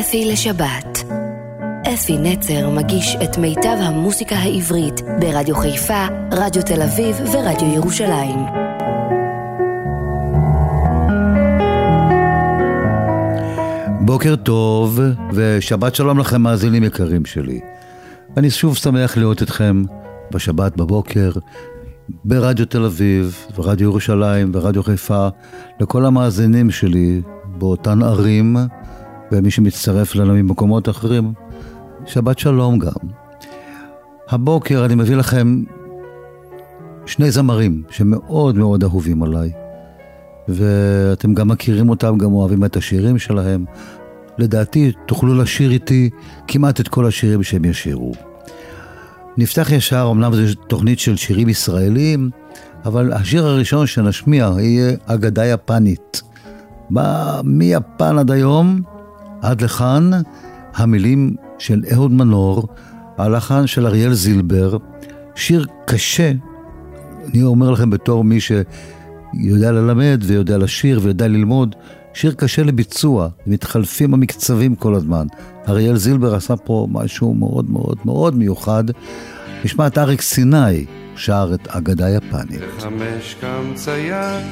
אפי לשבת. אפי נצר מגיש את מיטב המוסיקה העברית ברדיו חיפה, רדיו תל אביב ורדיו ירושלים. בוקר טוב ושבת שלום לכם מאזינים יקרים שלי. אני שוב שמח לראות אתכם בשבת בבוקר ברדיו תל אביב, ורדיו ירושלים, ורדיו חיפה, לכל המאזינים שלי באותן ערים, ומי שמצטרף אלינו ממקומות אחרים, שבת שלום גם. הבוקר אני מביא לכם שני זמרים שמאוד מאוד אהובים עליי, ואתם גם מכירים אותם, גם אוהבים את השירים שלהם. לדעתי תוכלו לשיר איתי כמעט את כל השירים שהם ישירו. נפתח ישר, אמנם זו תוכנית של שירים ישראלים, אבל השיר הראשון שנשמיע יהיה אגדה יפנית. מיפן עד היום, עד לכאן, המילים של אהוד מנור, הלחן של אריאל זילבר, שיר קשה, אני אומר לכם בתור מי שיודע ללמד ויודע לשיר ויודע ללמוד, שיר קשה לביצוע, מתחלפים המקצבים כל הזמן. אריאל זילבר עשה פה משהו מאוד מאוד מאוד מיוחד. נשמע את אריק סיני שר את אגדה יפנית. בחמש קם צייד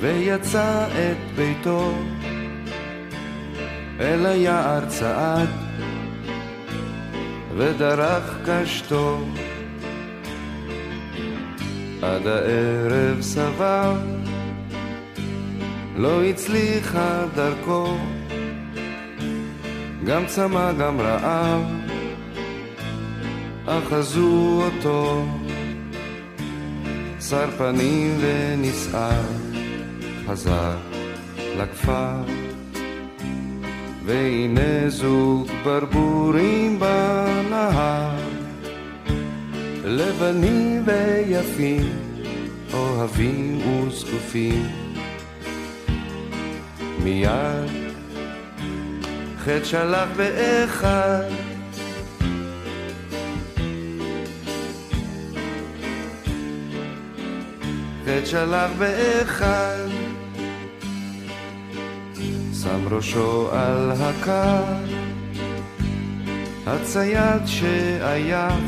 ויצא את ביתו אל היער צעד ודרך קשתו. עד הערב סבר לא הצליחה דרכו. גם צמא גם רעב אחזו אותו. שר פנים ונסער חזר לכפר והנה זוג ברבורים בנהר. לבנים ויפים אוהבים וזקופים. מיד חטא שלח באחד. חטא שלח באחד שם ראשו על הקר הצייד שעייף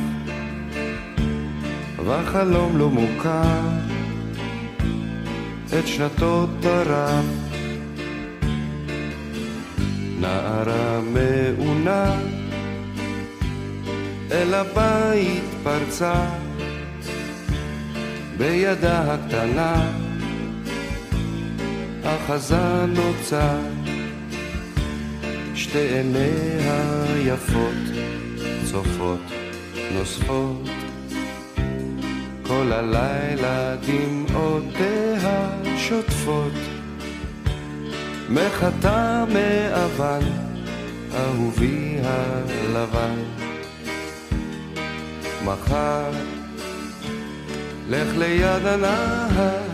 והחלום לא מוכר. את שנתו טרף. נערה מעונה אל הבית פרצה. בידה הקטנה אחזה נוצה שתי עיניה יפות צופות נוספות. כל הלילה דמעותיה שוטפות. מחטא מאבן אהובי הלבן. מחר לך ליד הנהר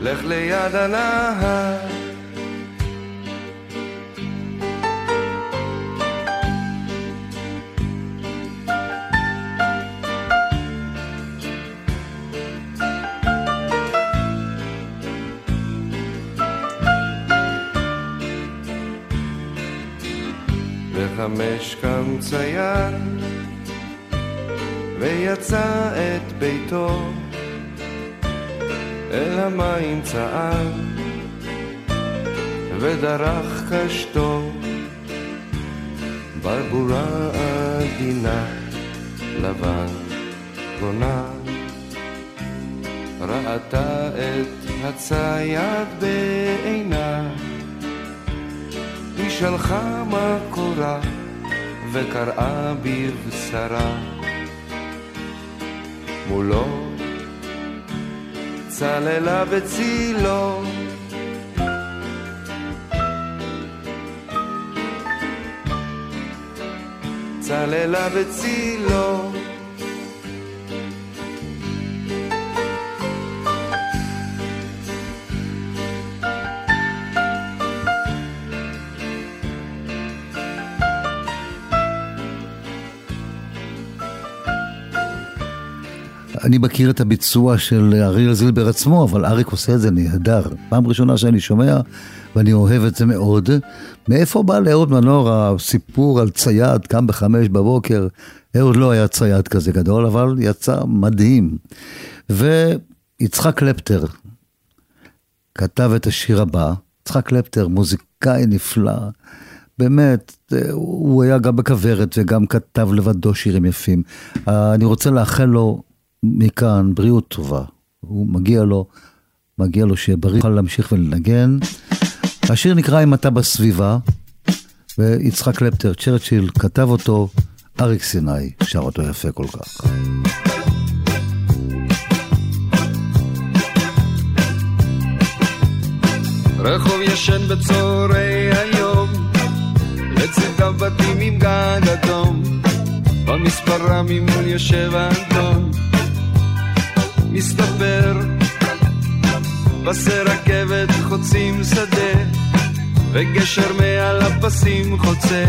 לך ליד הנהר. בחמש קם צייר ויצא את ביתו אל המים צעד ודרך קשתו ברבורה עדינה לבן גונה ראתה את הצייד בעינה היא שלחה מקורה וקראה בבשרה. מולו צללה בצילו צללה בצילו אני מכיר את הביצוע של אריאל זילבר עצמו, אבל אריק עושה את זה נהדר. פעם ראשונה שאני שומע, ואני אוהב את זה מאוד. מאיפה בא לאהוד מנור הסיפור על צייד, קם בחמש בבוקר? אהוד לא היה צייד כזה גדול, אבל יצא מדהים. ויצחק קלפטר כתב את השיר הבא. יצחק קלפטר, מוזיקאי נפלא. באמת, הוא היה גם בכוורת וגם כתב לבדו שירים יפים. אני רוצה לאחל לו מכאן בריאות טובה. הוא מגיע לו, מגיע לו שיהיה בריא, יוכל להמשיך ולנגן. השיר נקרא אם אתה בסביבה, ויצחק קלפטר, צ'רצ'יל, כתב אותו, אריק סיני שר אותו יפה כל כך. רחוב ישן בצהרי היום, לצדם בתים עם גג אדום, במספרה ממול יושב אנטון, מסתבר, פסי רכבת חוצים שדה, וגשר מעל הפסים חוצה,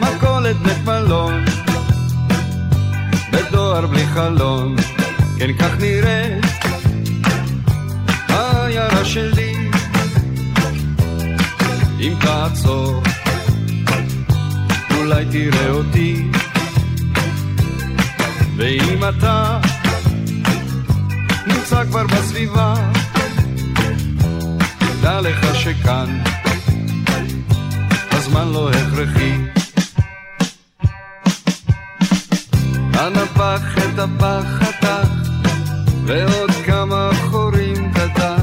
מכולת בית מלון, בדואר בלי חלון, כן כך נראית העיירה שלי. אם תעצור, אולי תראה אותי. ואם אתה נמצא כבר בסביבה, דע לך שכאן הזמן לא הכרחי. הנפח את הפח חתך, ועוד כמה חורים קטח,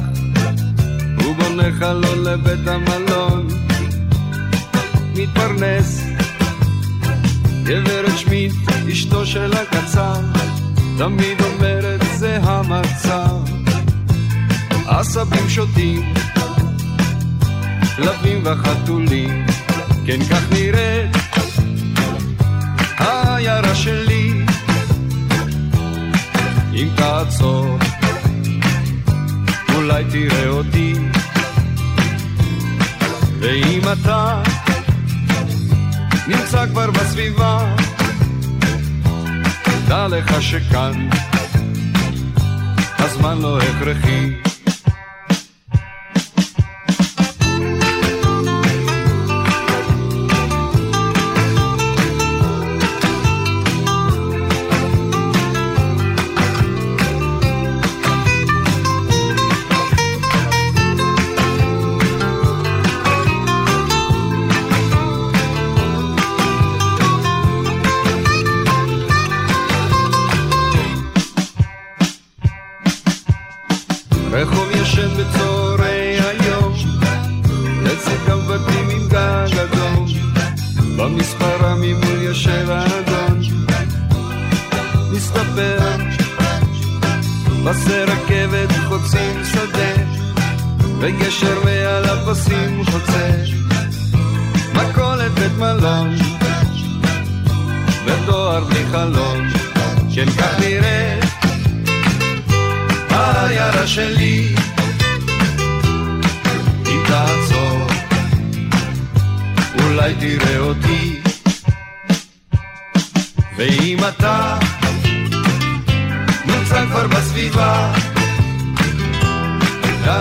הוא בונה חלון לבית המלון, מתפרנס. גברת שמיט, אשתו של הקצר, תמיד אומרת זה המצב. עשבים שותים, כלבים וחתולים, כן כך נראית העיירה שלי. אם תעצור, אולי תראה אותי. ואם אתה נמצא כבר בסביבה, דע לך שכאן הזמן לא הכרחי.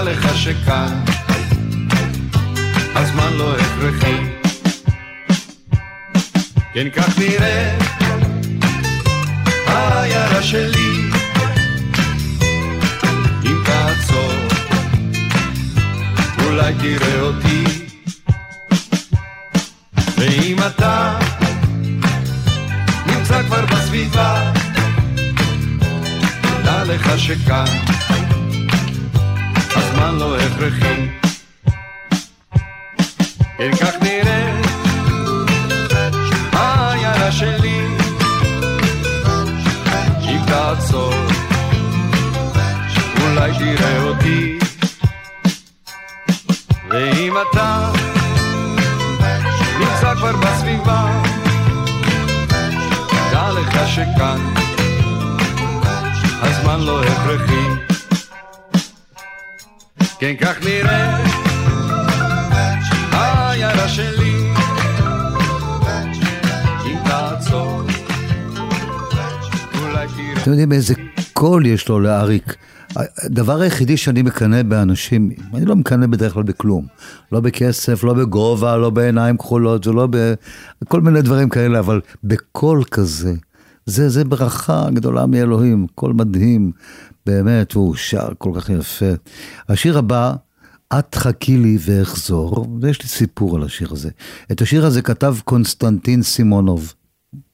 לך שכאן. הזמן לא הכרחי. כן כך נראה. העיירה שלי. תעצור, אולי תראה אותי. ואם אתה נמצא כבר בסביבה, דע לך שכאן הזמן לא הכרחי. כן כך נראה העיירה שלי, אם תעצור אולי תראה אותי. ואם אתה נמצא כבר בסביבה, דע לך שכאן הזמן לא הכרחי. כן, כך נראה העיירה שלי, אם תעצור, אתם יודעים איזה קול יש לו לאריק. הדבר היחידי שאני מקנא באנשים, אני לא מקנא בדרך כלל בכלום. לא בכסף, לא בגובה, לא בעיניים כחולות ולא בכל מיני דברים כאלה, אבל בקול כזה. זה, זה ברכה גדולה מאלוהים, קול מדהים, באמת, והוא שר כל כך יפה. השיר הבא, את חכי לי ואחזור, ויש לי סיפור על השיר הזה. את השיר הזה כתב קונסטנטין סימונוב.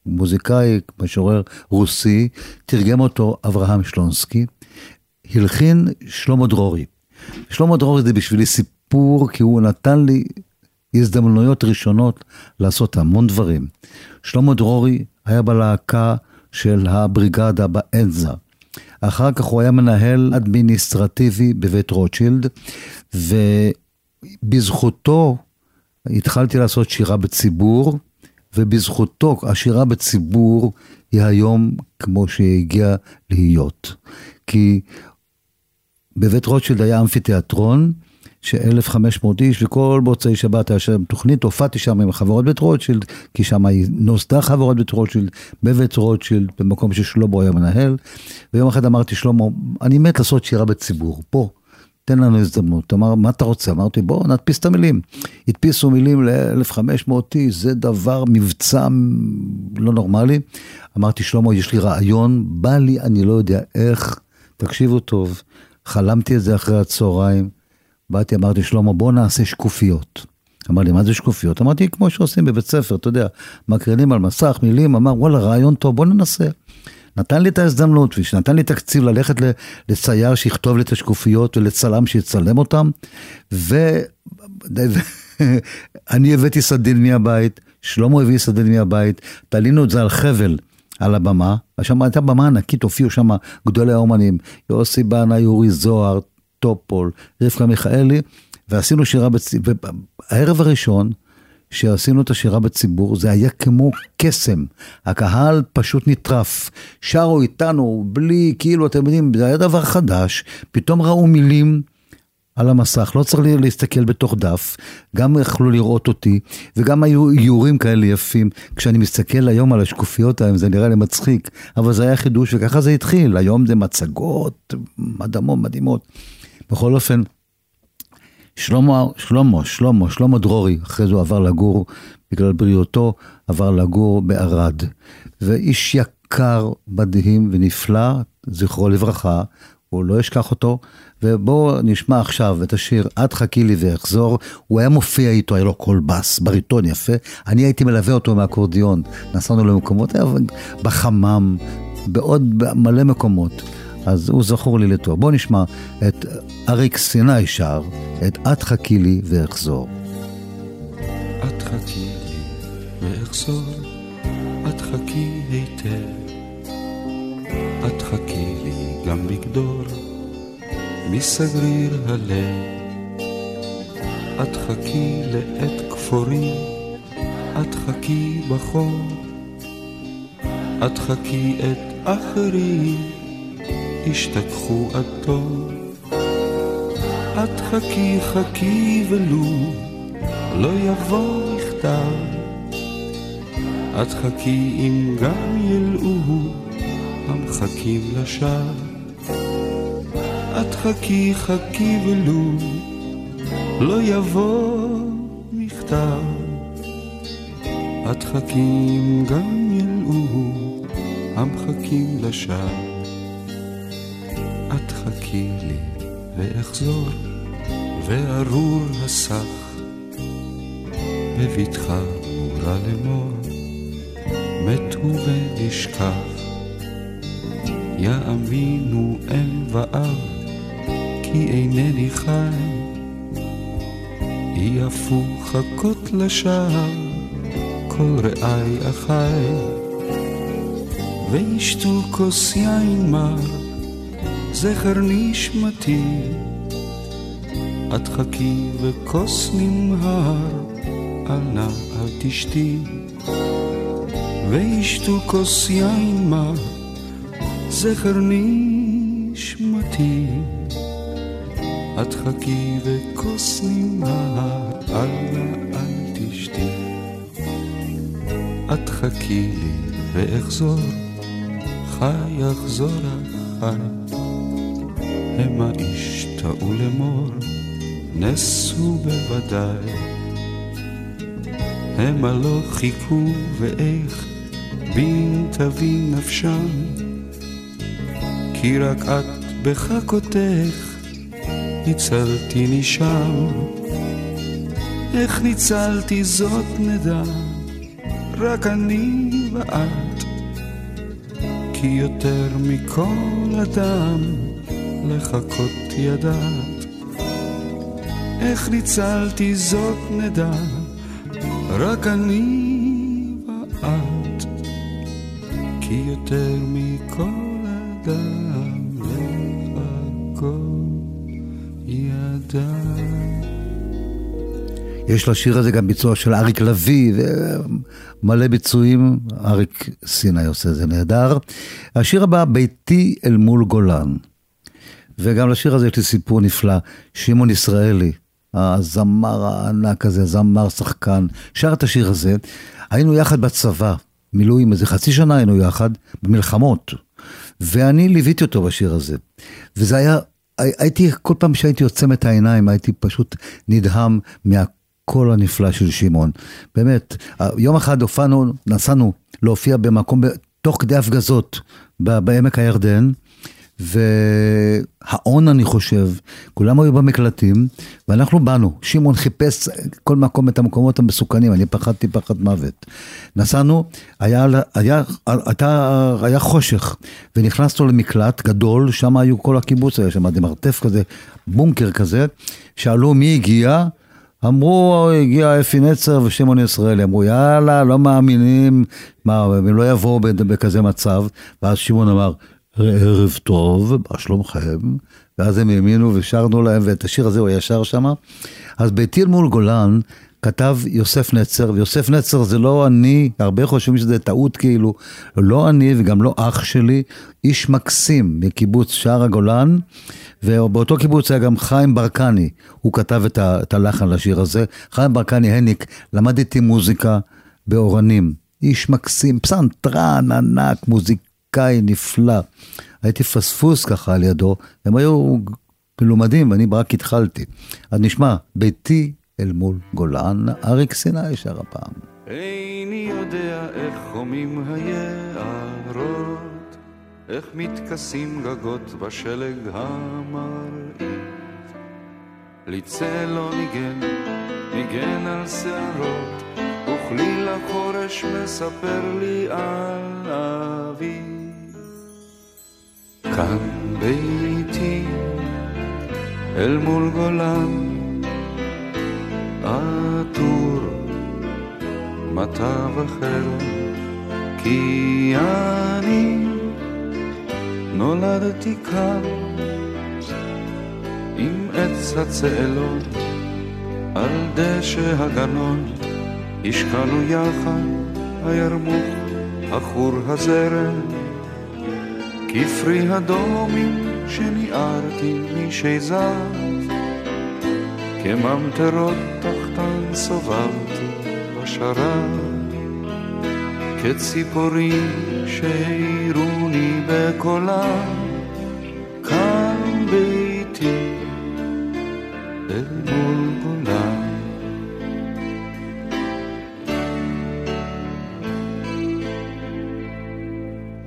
מוזיקאי, משורר רוסי, תרגם אותו אברהם שלונסקי, הלחין שלמה דרורי. שלמה דרורי זה בשבילי סיפור, כי הוא נתן לי הזדמנויות ראשונות לעשות המון דברים. שלמה דרורי היה בלהקה של הבריגדה באנזה. אחר כך הוא היה מנהל אדמיניסטרטיבי בבית רוטשילד, ובזכותו התחלתי לעשות שירה בציבור, ובזכותו השירה בציבור היא היום כמו שהיא הגיעה להיות. כי בבית רוטשילד היה אמפיתיאטרון, ש-1,500 איש, וכל מוצאי שבת היה שם תוכנית, הופעתי שם עם חברות בית רוטשילד, כי שם נוסדה חברות בית רוטשילד, בבית רוטשילד, במקום ששלמה היה מנהל, ויום אחד אמרתי, שלמה, אני מת לעשות שירה בציבור, פה. תן לנו הזדמנות. אמר, מה אתה רוצה? אמרתי, בוא נדפיס את המילים. הדפיסו מילים ל-1500 איש, זה דבר, מבצע לא נורמלי. אמרתי, שלמה, יש לי רעיון, בא לי, אני לא יודע איך, תקשיבו טוב, חלמתי את זה אחרי הצהריים. באתי, אמרתי, שלמה, בוא נעשה שקופיות. אמר לי, מה זה שקופיות? אמרתי, כמו שעושים בבית ספר, אתה יודע, מקרינים על מסך, מילים, אמר, וואלה, רעיון טוב, בוא ננסה. נתן לי את ההזדמנות, ונתן לי תקציב ללכת לצייר שיכתוב לי את השקופיות ולצלם שיצלם אותם, ואני הבאתי סדין מהבית, שלמה הביא סדין מהבית, תלינו את זה על חבל. על הבמה, שם הייתה במה ענקית, הופיעו שם גדולי האומנים, יוסי בנה, יורי זוהר, טופול, רבקה מיכאלי, ועשינו שירה בציבור, הערב הראשון, שעשינו את השירה בציבור, זה היה כמו קסם. הקהל פשוט נטרף. שרו איתנו בלי, כאילו, אתם יודעים, זה היה דבר חדש, פתאום ראו מילים. על המסך, לא צריך להסתכל בתוך דף, גם יכלו לראות אותי, וגם היו איורים כאלה יפים. כשאני מסתכל היום על השקופיות האלה, זה נראה לי מצחיק, אבל זה היה חידוש וככה זה התחיל, היום זה מצגות מדהמות, מדהימות. בכל אופן, שלמה, שלמה, שלמה, שלמה דרורי, אחרי זה הוא עבר לגור, בגלל בריאותו, עבר לגור בערד. ואיש יקר, מדהים ונפלא, זכרו לברכה, הוא לא ישכח אותו. ובואו נשמע עכשיו את השיר "את חכי לי ואחזור". הוא היה מופיע איתו, היה לו קול בס, בריטון יפה. אני הייתי מלווה אותו מהאקורדיון. נסענו למקומות, בחמם, בעוד מלא מקומות. אז הוא זכור לי לטוב. בואו נשמע את אריק סיני שר, את "את חכי לי ואחזור". את חכי לי ואחזור, את חכי היטב. את חכי לי גם בגדור, מסגריר הלב. את חכי לעת כפורי, את חכי בחור, את חכי את אחרים. השתכחו עד טוב. את חכי חכי ולו לא יבוא מכתב. את חכי אם גם ילאו המחכים לשווא. את חכי חכי ולו לא יבוא מכתב. את חכי אם גם ילאו המחכים לשווא. את חכי לי ואחזור, וארור הסך, בבטחה מורה לאמור, מתו ונשכח. יאמינו אם ואב, כי אינני חי, יפו חכות לשער, כל רעי אחי, וישתו כוס יין מר. זכר נשמתי, את חכי וכוס נמהר, אל נא אל תשתי, וישתו כוס יין מר, זכר נשמתי, את חכי וכוס נמהר, אל נא אל תשתי, את חכי לי ואחזור. חי יחזור החי. המה ישתאו לאמור, נסו בוודאי. המה לא חיכו ואיך בין תבין נפשם, כי רק את בחכותך ניצלתי משם. איך ניצלתי זאת נדע, רק אני ואת, כי יותר מכל אדם לחכות ידעת. איך ניצלתי זאת נדע, רק אני ואת, כי יותר מכל אדם לחכות ידעת. יש לשיר הזה גם ביצוע של אריק לביא, מלא ביצועים, אריק סיני עושה זה נהדר. השיר הבא, ביתי אל מול גולן. וגם לשיר הזה יש לי סיפור נפלא. שמעון ישראלי, הזמר הענק הזה, זמר, שחקן, שר את השיר הזה. היינו יחד בצבא, מילואים, איזה חצי שנה היינו יחד, במלחמות. ואני ליוויתי אותו בשיר הזה. וזה היה, הייתי, כל פעם שהייתי עוצם את העיניים, הייתי פשוט נדהם מהקול הנפלא של שמעון. באמת, יום אחד הופענו, נסענו להופיע במקום, תוך כדי הפגזות, בעמק הירדן. והאון אני חושב, כולם היו במקלטים, ואנחנו באנו, שמעון חיפש כל מקום את המקומות המסוכנים, אני פחדתי פחד מוות. נסענו, היה, היה, היה, היה חושך, ונכנסנו למקלט גדול, שם היו כל הקיבוץ, היה שם מרתף כזה, בונקר כזה, שאלו מי הגיע, אמרו, הגיע אפי נצר ושמעון ישראלי, אמרו, יאללה, לא מאמינים, מה, הם לא יבואו בכזה מצב, ואז שמעון אמר, ערב טוב, מה שלומכם? ואז הם האמינו ושרנו להם, ואת השיר הזה הוא היה שר שם. אז בטיל מול גולן כתב יוסף נצר, ויוסף נצר זה לא אני, הרבה חושבים שזה טעות כאילו, לא אני וגם לא אח שלי, איש מקסים מקיבוץ שער הגולן, ובאותו קיבוץ היה גם חיים ברקני, הוא כתב את, את הלחן לשיר הזה. חיים ברקני הניק, למד איתי מוזיקה באורנים, איש מקסים, פסנתרן ענק, מוזיק... מוזיקאי נפלא. הייתי פספוס ככה על ידו, הם היו מלומדים ואני רק התחלתי. אז נשמע, ביתי אל מול גולן, אריק סיני שר הפעם. איני יודע איך חומים היערות, איך מתכסים גגות בשלג המרעיב. לי צל לא ניגן, ניגן על שערות, וכליל החורש מספר לי על אביב. כאן ביתי אל מול גולן עטור מטה וחרב כי אני נולדתי כאן עם עץ הצאלון על דשא הגנון השקענו יחד הירמוך עכור הזרם כפרי הדומים שניערתי משזר, כממטרות תחתן סובבתי בשרת, כציפורים שהעירוני בקולם, כאן ביתי אל מול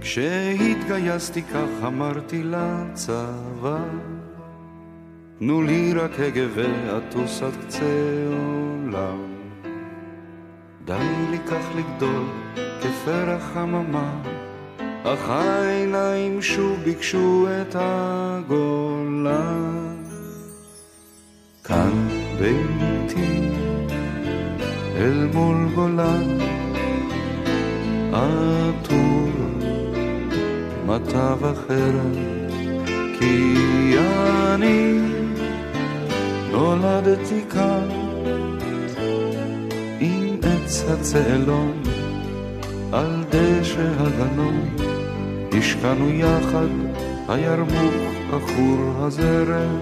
כשהתגייסתי כך אמרתי לצבא תנו לי רק הגה ואטוס עד קצה עולם די לי כך לגדול כפרח חממה אך העיניים שוב ביקשו את הגולן כאן ביתי אל מול גולן עטור מטה וחרב, כי אני נולדתי כאן עם עץ הצאלון על דשא הגנון, השקענו יחד הירמוך עכור הזרם,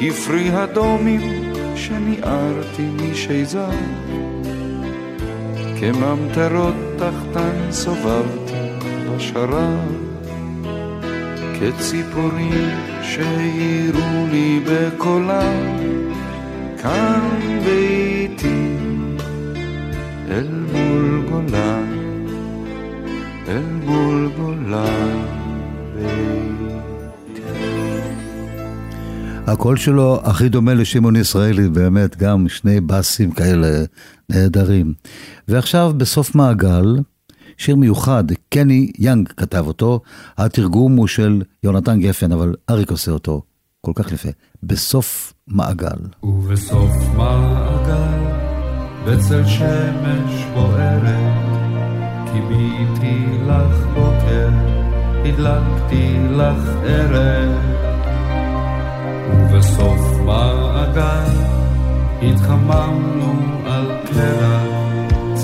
כפרי הדומים שניערתי משייזר, כממטרות תחתן סובבתי השרב, כציפורים שהעירו לי בקולם, כאן ביתי אל מול גולן, אל מול גולן הקול שלו הכי דומה לשמעון ישראלי, באמת, גם שני באסים כאלה נהדרים. ועכשיו, בסוף מעגל, שיר מיוחד, קני יאנג כתב אותו, התרגום הוא של יונתן גפן, אבל אריק עושה אותו כל כך יפה. בסוף מעגל. ובסוף מעגל, בצל שמש בוערת, קיביתי לך בוקר, הדלקתי לך ערב. ובסוף מעגל, התחממנו על קרע,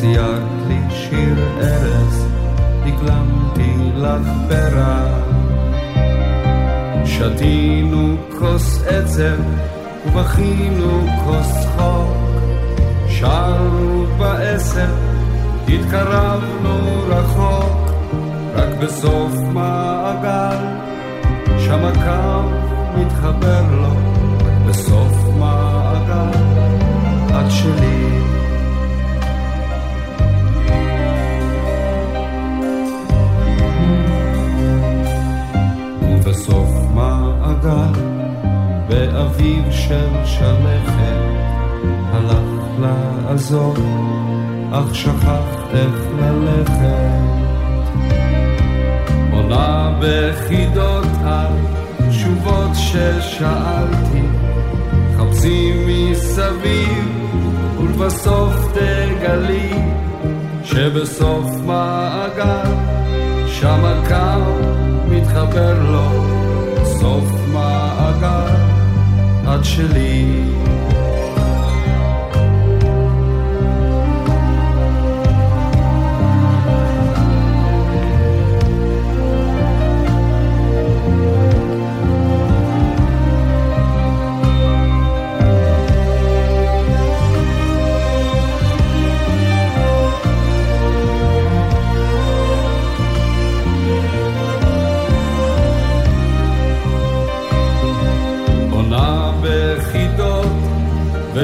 ציירת לי שיר ארז, הקלמתי לך פרח. שתינו כוס עצב ובכינו כוס צחוק, שרנו בעשר, התקרבנו רחוק, רק בסוף מעגל, שם הקו מתחבר לו, בסוף מעגל, את שלי. באביב של שלכת, הלך לעזור, אך שכח איך ללכת. עונה בחידות על תשובות ששאלתי, חפשי מסביב, ולבסוף תגלי, שבסוף מעגל, שם הקו מתחבר לו, את שלי. עונה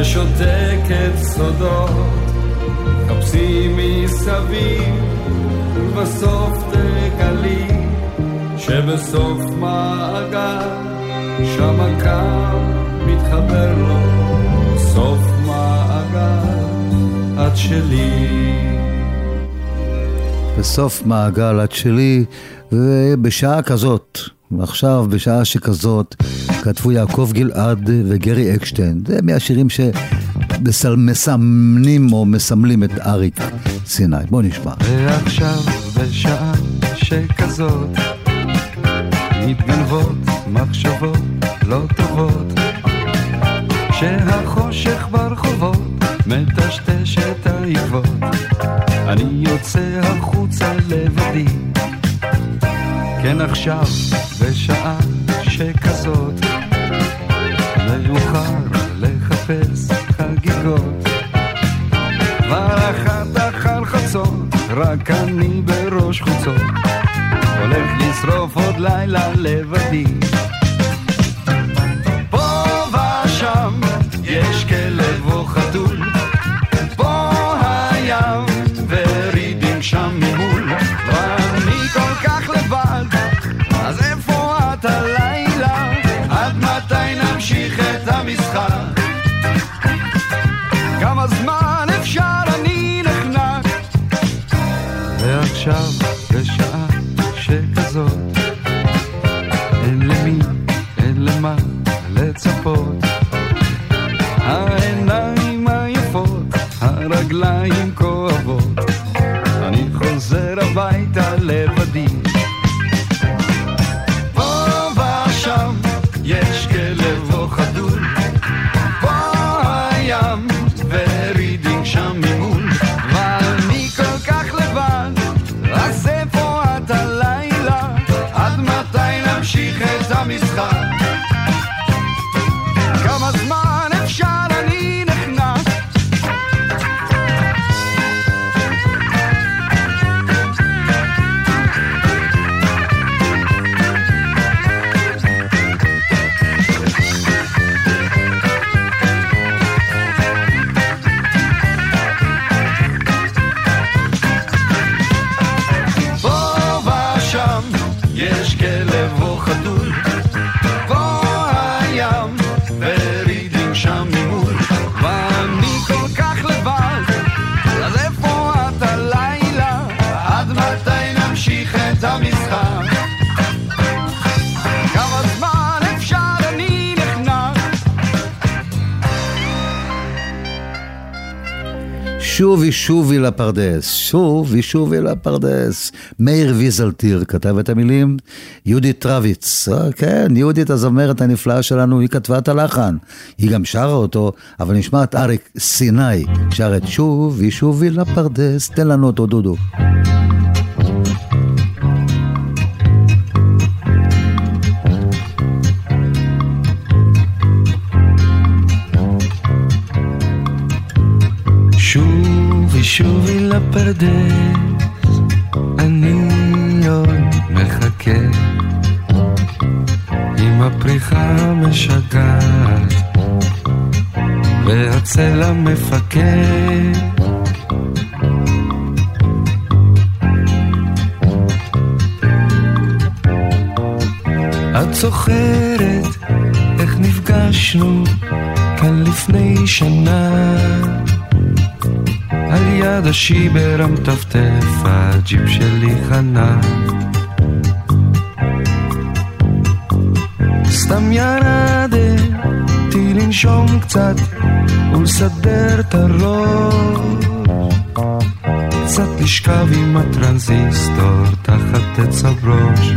ושותקת סודות, חפשי מסביב ובסוף תגלי שבסוף מעגל שם הקו מתחבר לו. סוף מעגל את שלי. בסוף מעגל את שלי, ובשעה כזאת, ועכשיו בשעה שכזאת, כתבו יעקב גלעד וגרי אקשטיין. זה מהשירים שמסמנים או מסמלים את אריק סיני. בוא נשמע. ועכשיו בשעה שכזאת מתגנבות מחשבות לא טובות כשהחושך ברחובות מטשטש את העקבות אני יוצא החוצה לבדי כן עכשיו בשעה שכזאת מאוחר לחפש חגיגות. כבר אחת אחר חצות, רק אני בראש חוצות, הולך לשרוף עוד לילה לבדי. שובי שובי לפרדס, שובי שובי לפרדס. מאיר ויזלטיר כתב את המילים, יהודית רביץ, אה, כן, יהודית הזמרת הנפלאה שלנו, היא כתבה את הלחן. היא גם שרה אותו, אבל נשמע את אריק סיני, שר את שובי שובי לפרדס, תן לנו אותו דודו. שובי לפרדס, אני עוד מחכה. עם הפריחה משגעת והצלע מפקד. את זוכרת איך נפגשנו כאן לפני שנה על יד השיבר המטפטף הג'יפ שלי חנה. סתם ירדתי לנשום קצת ולסדר את הראש. קצת לשכב עם הטרנזיסטור תחת עץ הברוש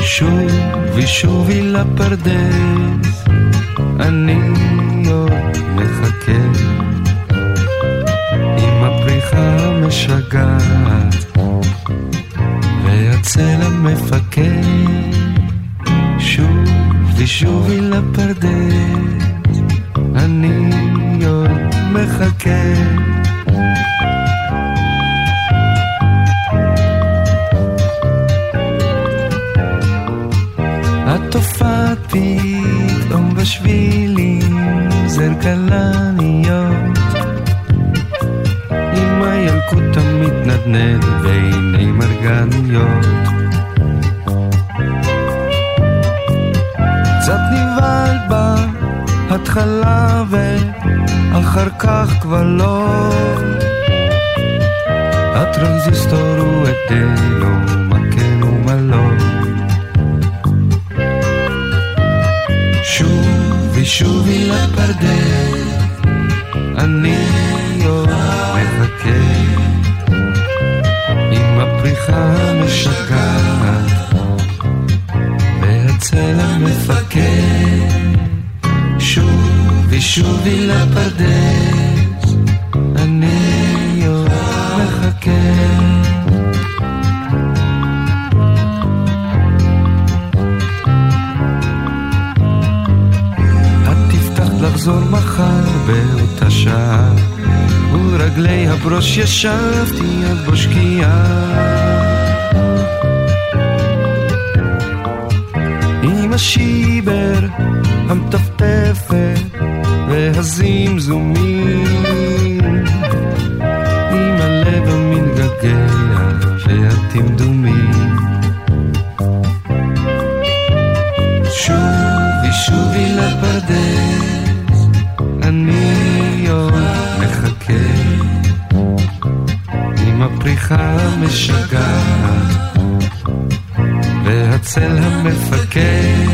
שובי שובי לפרדס אני מחכה עם הפריחה המשגעת. והצלע מפקד שובי שובי לפרדס אני עוד מחכה כן ומה לא שובי שובי לפרדס, אני עוד מחכה עם הפריחה המשגעת והצלע מפקד. שובי שובי לפרדס, לחזור מחר באותה שעה. ורגלי הברוש ישבתי עד בשקיעה עם השיבר המטפטפת והזמזומים. עם הלב המתגעגע והטמדומים עם הפריחה המשגעת והצל המפקד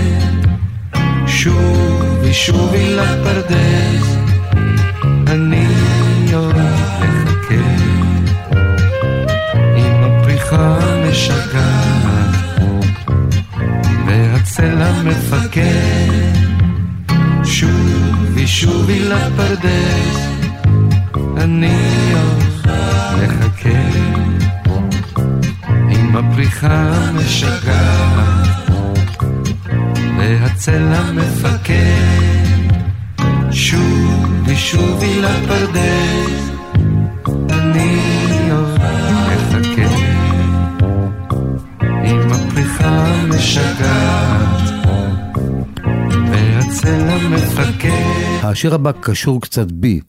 שובי שובי לפרדס. אני שובי לפרדס, אני עוד מחכה עם הפריחה המשגעת והצל המפקד. השיר הבא קשור קצת בי,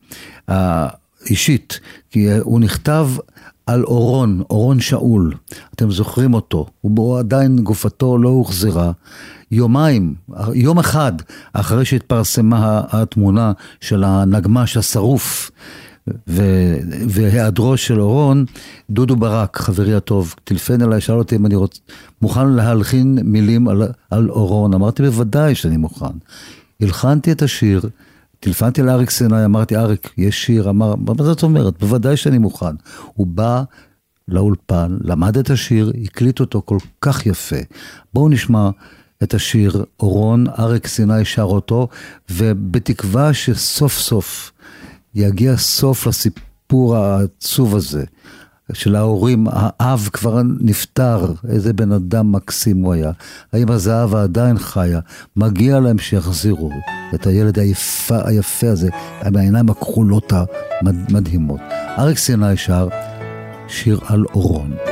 אישית, כי הוא נכתב על אורון, אורון שאול. אתם זוכרים אותו, הוא עדיין, גופתו לא הוחזרה. יומיים, יום אחד, אחרי שהתפרסמה התמונה של הנגמש השרוף. ו- והיעדרו של אורון, דודו ברק, חברי הטוב, טלפן אליי, שאל אותי אם אני רוצ... מוכן להלחין מילים על, על אורון. אמרתי, בוודאי שאני מוכן. הלחנתי את השיר, טלפנתי לאריק סיני, אמרתי, אריק, יש שיר, אמר, מה זאת אומרת? בוודאי שאני מוכן. הוא בא לאולפן, למד את השיר, הקליט אותו כל כך יפה. בואו נשמע את השיר אורון, אריק סיני שר אותו, ובתקווה שסוף סוף יגיע סוף לסיפור העצוב הזה. של ההורים, האב כבר נפטר, איזה בן אדם מקסים הוא היה. האם הזהבה עדיין חיה, מגיע להם שיחזירו את הילד היפה, היפה הזה, עם העיניים הכחולות המדהימות. אריק סיני שר שיר על אורון.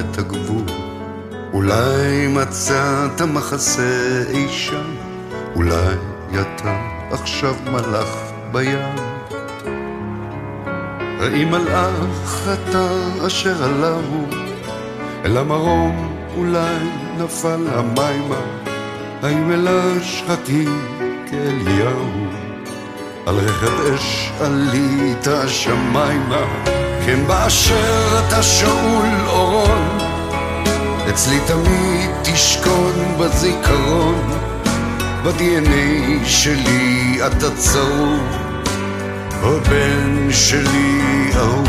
את הגבול. אולי מצאת מחסה אי שם, אולי אתה עכשיו מלאך בים. ראי מלאך אתה אשר עלהו, אל המרום אולי נפל המימה, האם אל השחקים כאליהו, על רכב אש עלית השמיימה. כן באשר אתה שאול אורון, אצלי תמיד תשכון בזיכרון, ב-DNA שלי אתה צרוב, הבן שלי אהוב.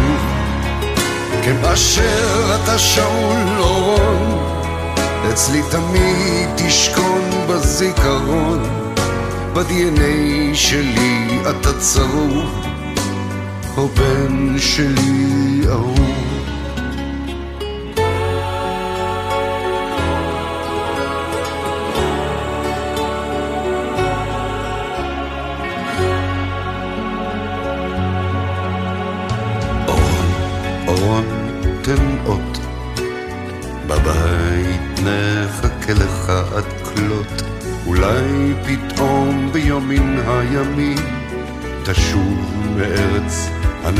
כן באשר אתה שאול אורון, אצלי תמיד תשכון בזיכרון, ב-DNA שלי אתה צרוב. או בן שלי אהוב.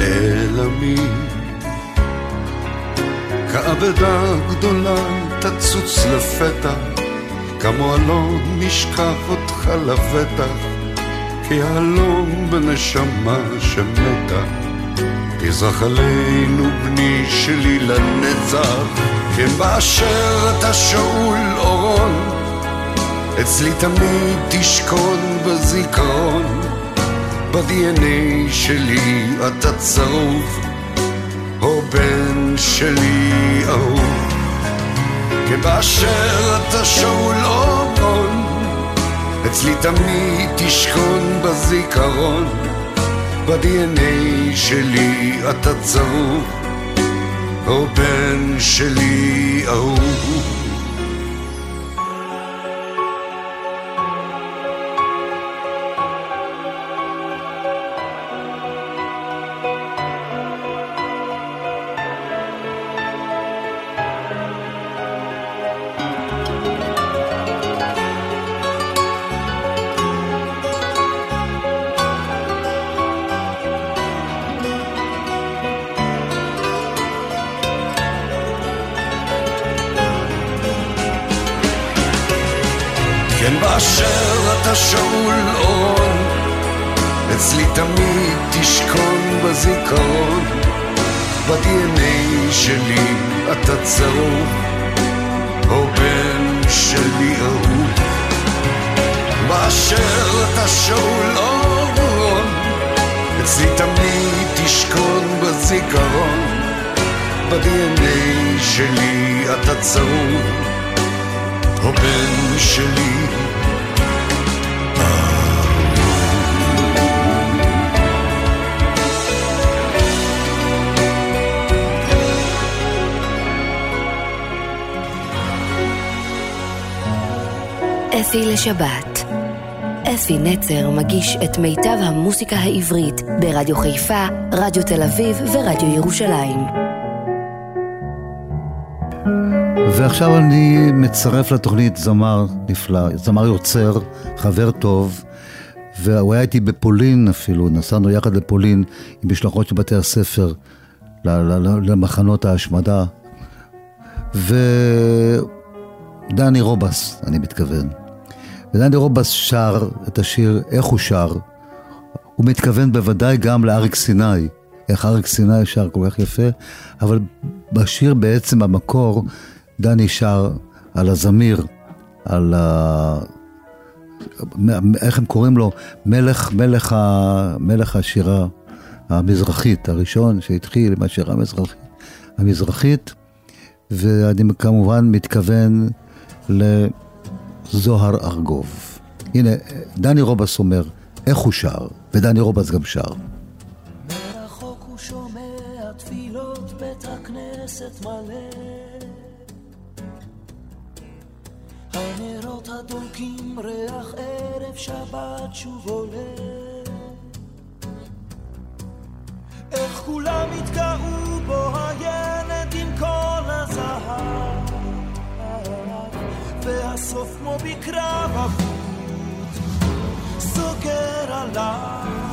הנעלמים. כאבדה גדולה תצוץ לפתע, כמו אלון נשכח אותך לבטח, כיהלום בנשמה שמתה. תזרח עלינו בני שלי לנצח, כן באשר אתה שאול אורון, אצלי תמיד תשכון בזיכרון. ב-DNA שלי אתה צרוב, או בן שלי אהוב. כבאשר אתה שאול אורון, אצלי תמיד תשכון בזיכרון, ב-DNA שלי אתה צרוב, או בן שלי אהוב. אפי לשבת. אפי נצר מגיש את מיטב המוסיקה העברית ברדיו חיפה, רדיו תל אביב ורדיו ירושלים. ועכשיו אני מצרף לתוכנית זמר נפלא, זמר יוצר, חבר טוב, והוא היה איתי בפולין אפילו, נסענו יחד לפולין עם משלחות של בתי הספר למחנות ההשמדה. ודני רובס, אני מתכוון. ודני רובס שר את השיר "איך הוא שר". הוא מתכוון בוודאי גם לאריק סיני, איך אריק סיני שר כל כך יפה, אבל בשיר בעצם במקור דני שר על הזמיר, על ה... איך הם קוראים לו? מלך, מלך, ה... מלך השירה המזרחית, הראשון שהתחיל עם השירה המזרחית, המזרחית, ואני כמובן מתכוון לזוהר ארגוב. הנה, דני רובס אומר, איך הוא שר, ודני רובס גם שר. מרחוק הוא שומע תפילות בית הכנסת מלא הנרות הדולקים ריח ערב שבת שוב עולה איך כולם התגאו בו הילד עם כל הזהב והסוף כמו בקרב אבוד סוגר עליו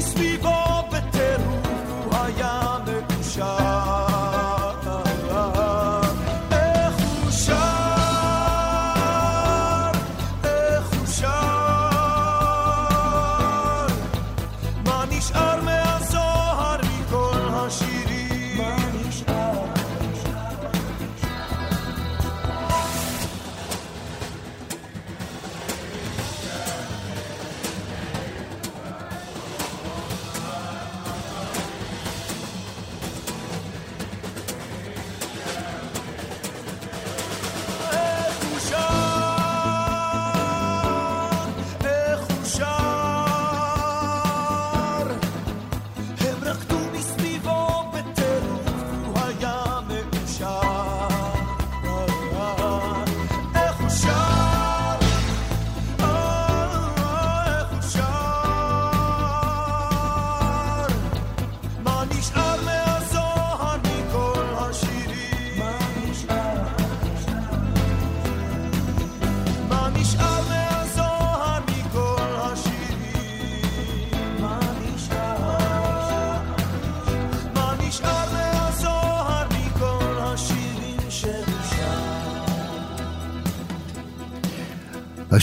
sleep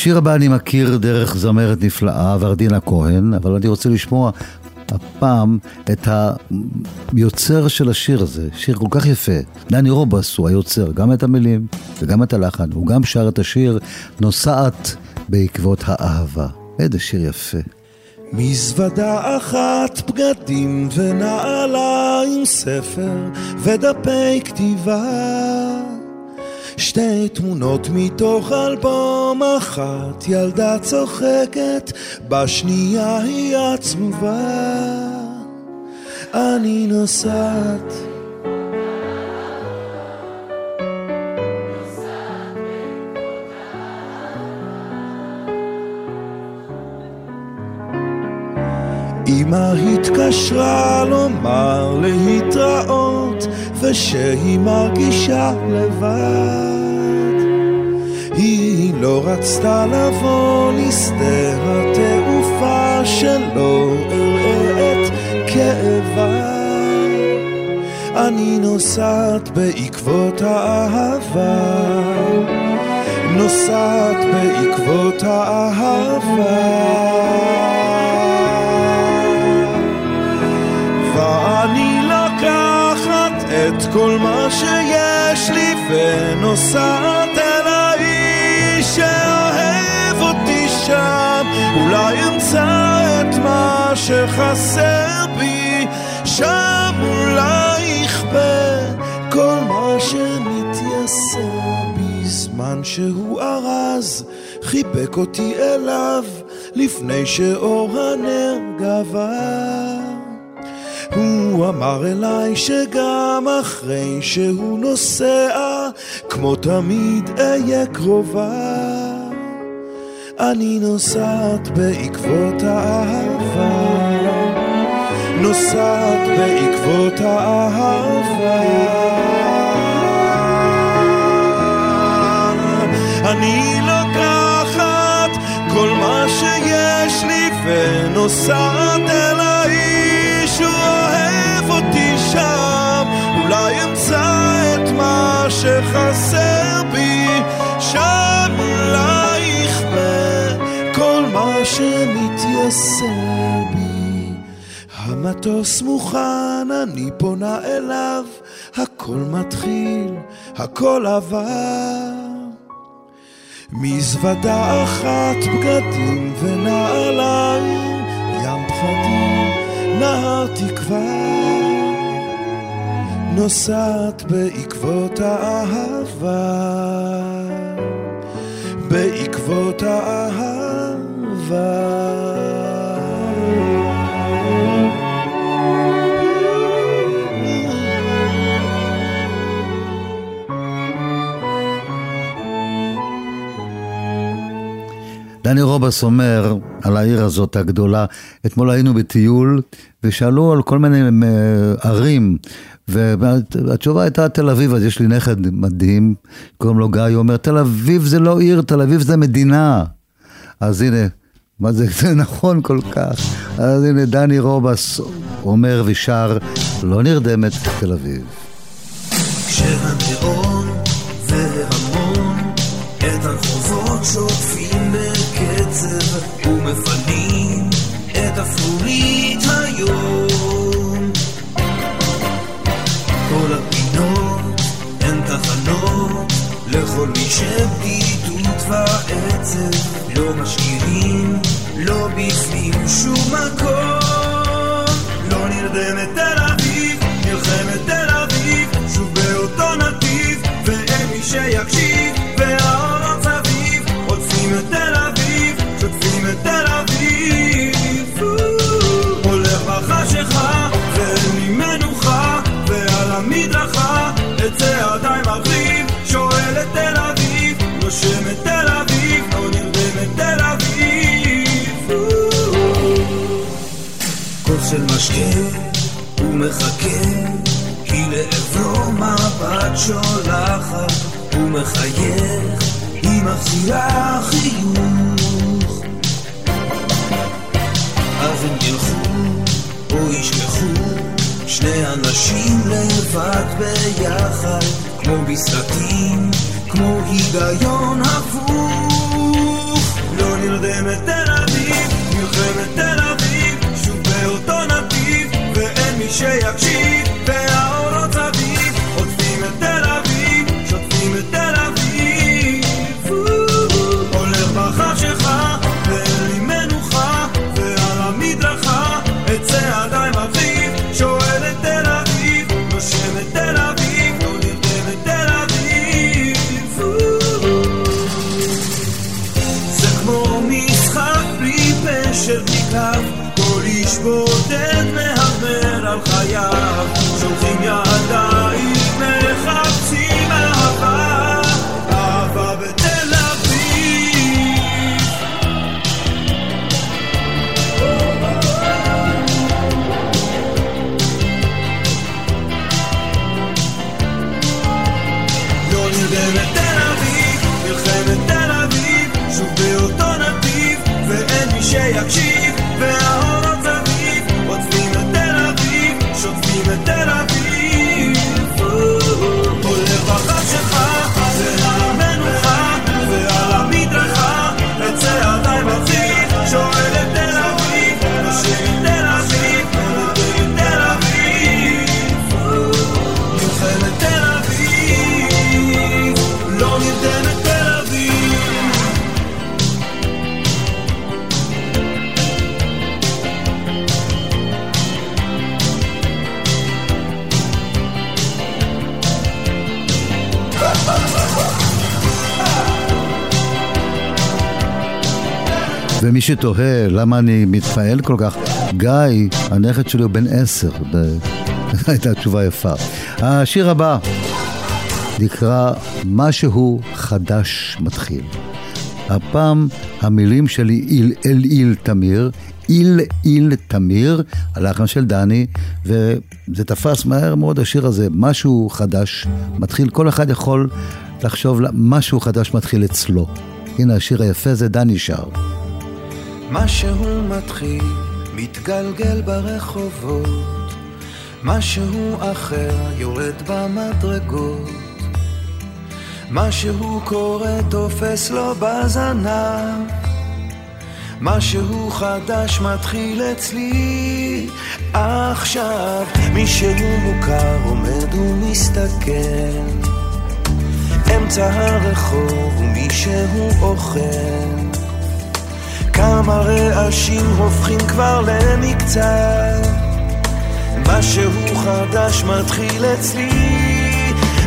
השיר הבא אני מכיר דרך זמרת נפלאה, ורדינה כהן, אבל אני רוצה לשמוע הפעם את היוצר של השיר הזה, שיר כל כך יפה. דני רובס הוא היוצר, גם את המילים וגם את הלחן. הוא גם שר את השיר נוסעת בעקבות האהבה. איזה שיר יפה. מזוודה אחת, בגדים ונעליים, ספר ודפי כתיבה. שתי תמונות מתוך אלבום אחת, ילדה צוחקת, בשנייה היא עצובה. אני נוסעת אמא התקשרה לומר להתראות ושהיא מרגישה לבד. היא לא רצתה לבוא לשדה התעופה שלא אראה את כאבה. אני נוסעת בעקבות האהבה. נוסעת בעקבות האהבה את כל מה שיש לי ונוסעת אל האיש שאוהב אותי שם. אולי אמצא את מה שחסר בי שם אולי יכבה כל מה שמתייסר. בזמן שהוא ארז חיבק אותי אליו לפני שאור הנר גבר הוא אמר אליי שגם אחרי שהוא נוסע, כמו תמיד אהיה קרובה. אני נוסעת בעקבות האהבה, נוסעת בעקבות האהבה. אני לוקחת כל מה שיש לי ונוסעת אל שחסר בי שם אולי יכבה כל מה שמתייסר בי המטוס מוכן, אני פונה אליו, הכל מתחיל, הכל עבר. מזוודה אחת, בגדים ונעליים, ים פחדים, נהר תקווה. נוסעת בעקבות האהבה, בעקבות האהבה. דני רובס אומר על העיר הזאת הגדולה, אתמול היינו בטיול ושאלו על כל מיני אה, ערים והתשובה הייתה תל אביב, אז יש לי נכד מדהים, קוראים לו גיא, הוא אומר תל אביב זה לא עיר, תל אביב זה מדינה. אז הנה, מה זה, זה נכון כל כך. אז הנה דני רובס אומר ושר, לא נרדמת תל אביב. כשהנאון שולחת הוא מחייך היא מחזירה חיוך. אז הם ילכו או ישכחו שני אנשים לבד ביחד כמו בסרטים כמו היגיון הפוך. לא נרדמת תל אביב נלחמת תל אביב שוב באותו נתיב ואין מי שיקשיב חייו. שתוהה למה אני מתפעל כל כך, גיא, הנכד שלי הוא בן עשר. הייתה תשובה יפה. השיר הבא נקרא משהו חדש מתחיל. הפעם המילים שלי איל אל איל תמיר, איל איל תמיר, הלחן של דני, וזה תפס מהר מאוד השיר הזה, משהו חדש מתחיל, כל אחד יכול לחשוב משהו חדש מתחיל אצלו. הנה השיר היפה זה דני שר. משהו מתחיל, מתגלגל ברחובות, משהו אחר יורד במדרגות, משהו קורה תופס לו בזנב, משהו חדש מתחיל אצלי. עכשיו, מישהו מוכר עומד ומסתכל, אמצע הרחוב ומישהו אוכל. כמה רעשים הופכים כבר למקצת. משהו חדש מתחיל אצלי.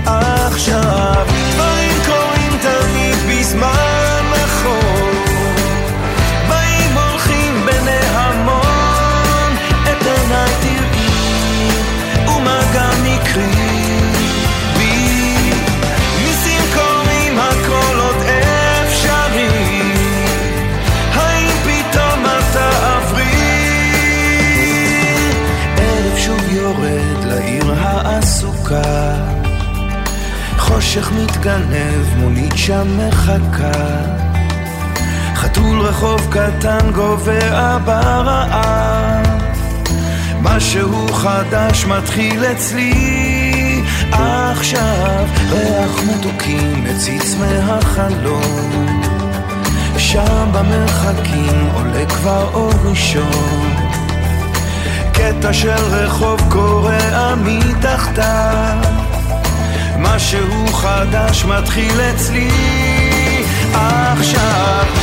עכשיו דברים קורים תמיד בזמן העסוקה חושך מתגנב, מונית שם מחכה חתול רחוב קטן גובע ברעב משהו חדש מתחיל אצלי. עכשיו ריח מתוקים מציץ מהחלום. שם במרחקים עולה כבר אור ראשון קטע של רחוב קורע מתחתיו משהו חדש מתחיל אצלי. עכשיו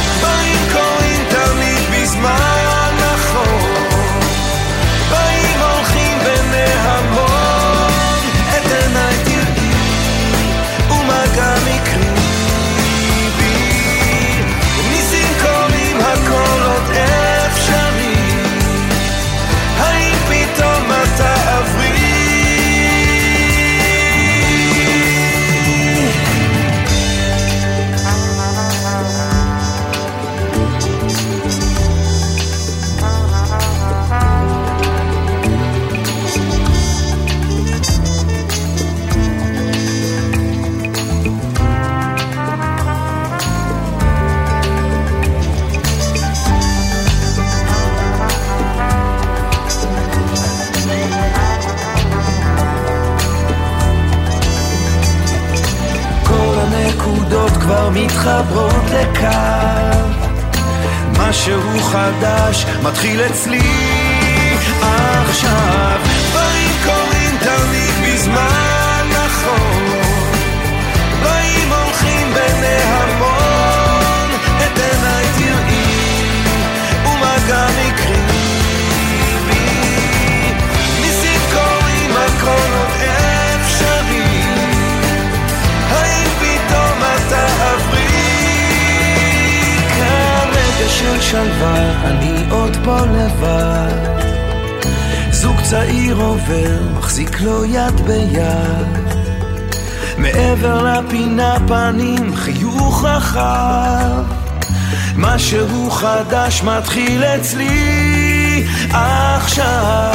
חדש מתחיל אצלי עכשיו.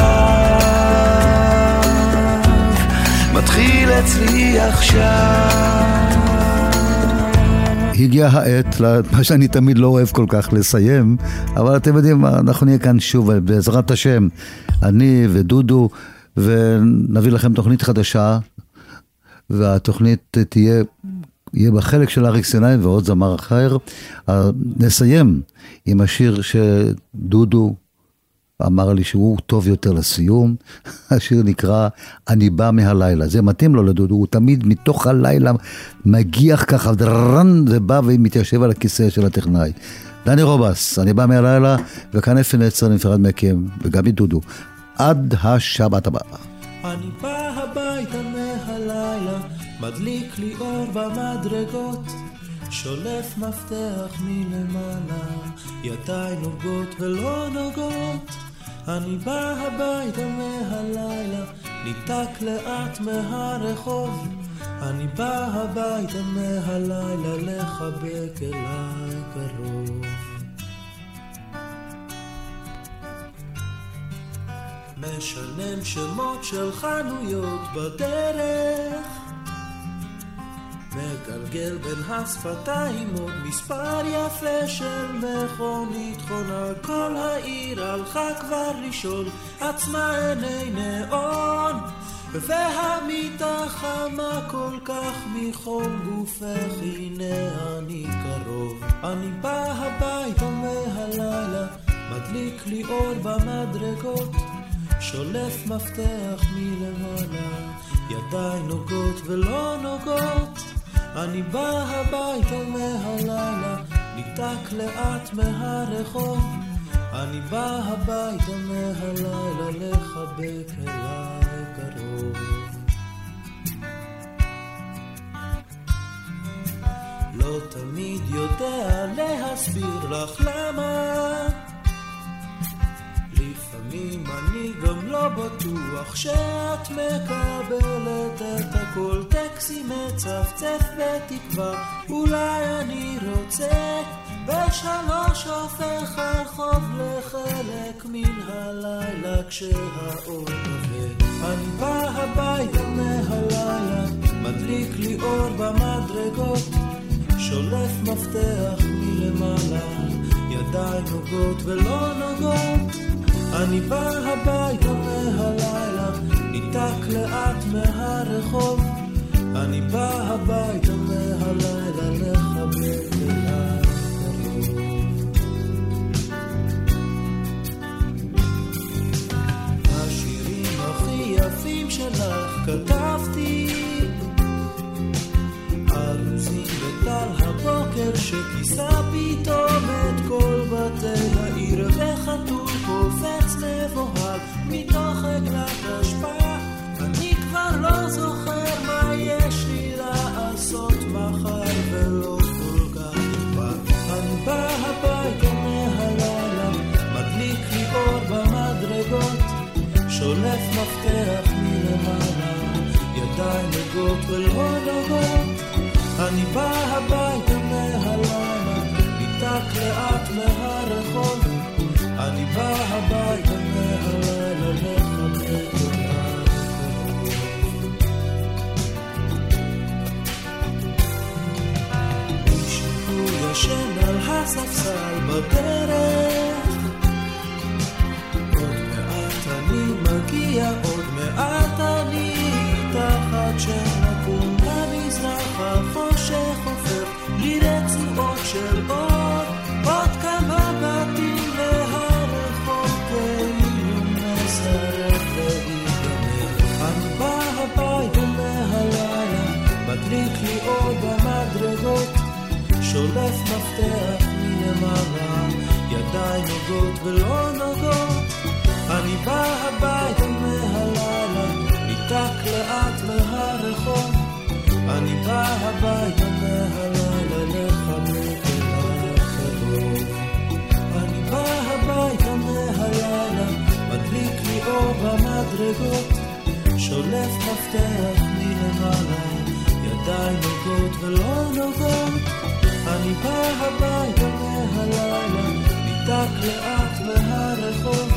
מתחיל אצלי עכשיו. הגיעה העת, מה שאני תמיד לא אוהב כל כך לסיים, אבל אתם יודעים מה, אנחנו נהיה כאן שוב, בעזרת השם, אני ודודו, ונביא לכם תוכנית חדשה, והתוכנית תהיה, יהיה בחלק של אריק סיני ועוד זמר אחר. נסיים עם השיר שדודו אמר לי שהוא טוב יותר לסיום. השיר נקרא "אני בא מהלילה". זה מתאים לו לדודו, הוא תמיד מתוך הלילה מגיח ככה, דרן, ובא ומתיישב על הכיסא של הטכנאי. דני רובס, אני בא מהלילה, וכאן אפי נצר נפרד מכם, וגם מדודו. עד השבת הבאה. אני בא מהלילה, מדליק לי אור במדרגות. שולף מפתח מלמעלה, ידיי נוגעות ולא נוגעות. אני בא הביתה מהלילה, ניתק לאט מהרחוב. אני בא הביתה מהלילה לחבק אליי קרוב. משלם שמות של חנויות בדרך מגלגל בין השפתיים עוד מספר יפה של מכונית חונה. כל העיר הלכה כבר לשאול עצמה עיני נאון. והמיטה חמה כל כך מחום גופך הנה אני קרוב. אני בא הביתה מהלילה מדליק לי אור במדרגות. שולף מפתח מלמעלה ידיי נוגעות ולא נוגעות אני בא הביתה מהלילה, ניתק לאט מהרחוב. אני בא הביתה מהלילה לחבק אליי קרוב. לא תמיד יודע להסביר לך למה לפעמים אני גם לא בטוח שאת מקבלת את הכל. טקסי מצפצף בתקווה אולי אני רוצה בשלוש הופך הרחוב לחלק מן הלילה כשהאור כבד אני בא הביתה מהלילה מדליק לי אור במדרגות שולף מפתח מלמעלה. ידיי נוגעות ולא נוגעות אני בא הביתה מהלילה, ניתק לאט מהרחוב. אני בא הביתה מהלילה לחבק אליי. השירים הכי יפים שלך כתבתי. ארוזים בטל הבוקר שכיסה פתאום את כל בתי העיר וחתול קופץ מבוהל מתוך עגלת אשפה אני כבר לא זוכר מה יש לי לעשות מחר ולא כל כך אכפת אני בא הביתה מהלילה מדליק לי אור במדרגות שולף מפתח מלמעלה ידיים נגות ולא נוגעות. אני בא הספסל בדרך. עוד מעט אני מגיע, עוד מעט אני תחת שנקום. במזרח החושך הופך לי רצועות של אור עוד כמה בתים והרחוב. כאילו מסרב להיגמר אני בא הביתה מהלילה מדליק לי אור במדרגות שולף מפתח ידיי נוגעות ולא נוגעות אני בא הביתה מהלילה ניתק לאט מהרחוב. אני בא הביתה מהלילה לחבק אליי קרוב אני בא הביתה מהלילה מדליק לי אור במדרגות. שולף מפתח מלמעלה ידיי נוגעות ולא נוגעות אני בא הביתה מהלילה נדפק לאט מהרחוב,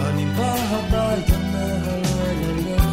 אני בא הביתה מהלילה.